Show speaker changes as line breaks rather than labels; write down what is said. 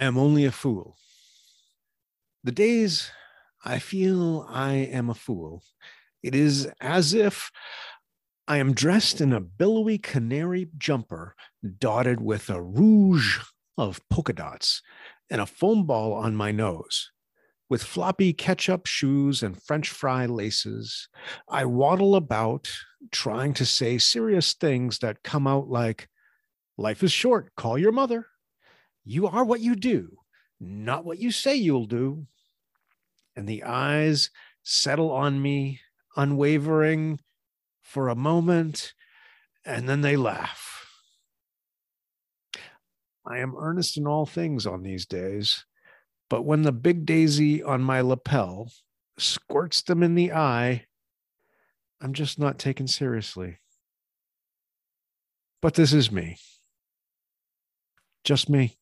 I am only a fool. The days I feel I am a fool, it is as if I am dressed in a billowy canary jumper dotted with a rouge of polka dots and a foam ball on my nose. With floppy ketchup shoes and French fry laces, I waddle about trying to say serious things that come out like, Life is short, call your mother. You are what you do, not what you say you'll do. And the eyes settle on me, unwavering for a moment, and then they laugh. I am earnest in all things on these days, but when the big daisy on my lapel squirts them in the eye, I'm just not taken seriously. But this is me. Just me.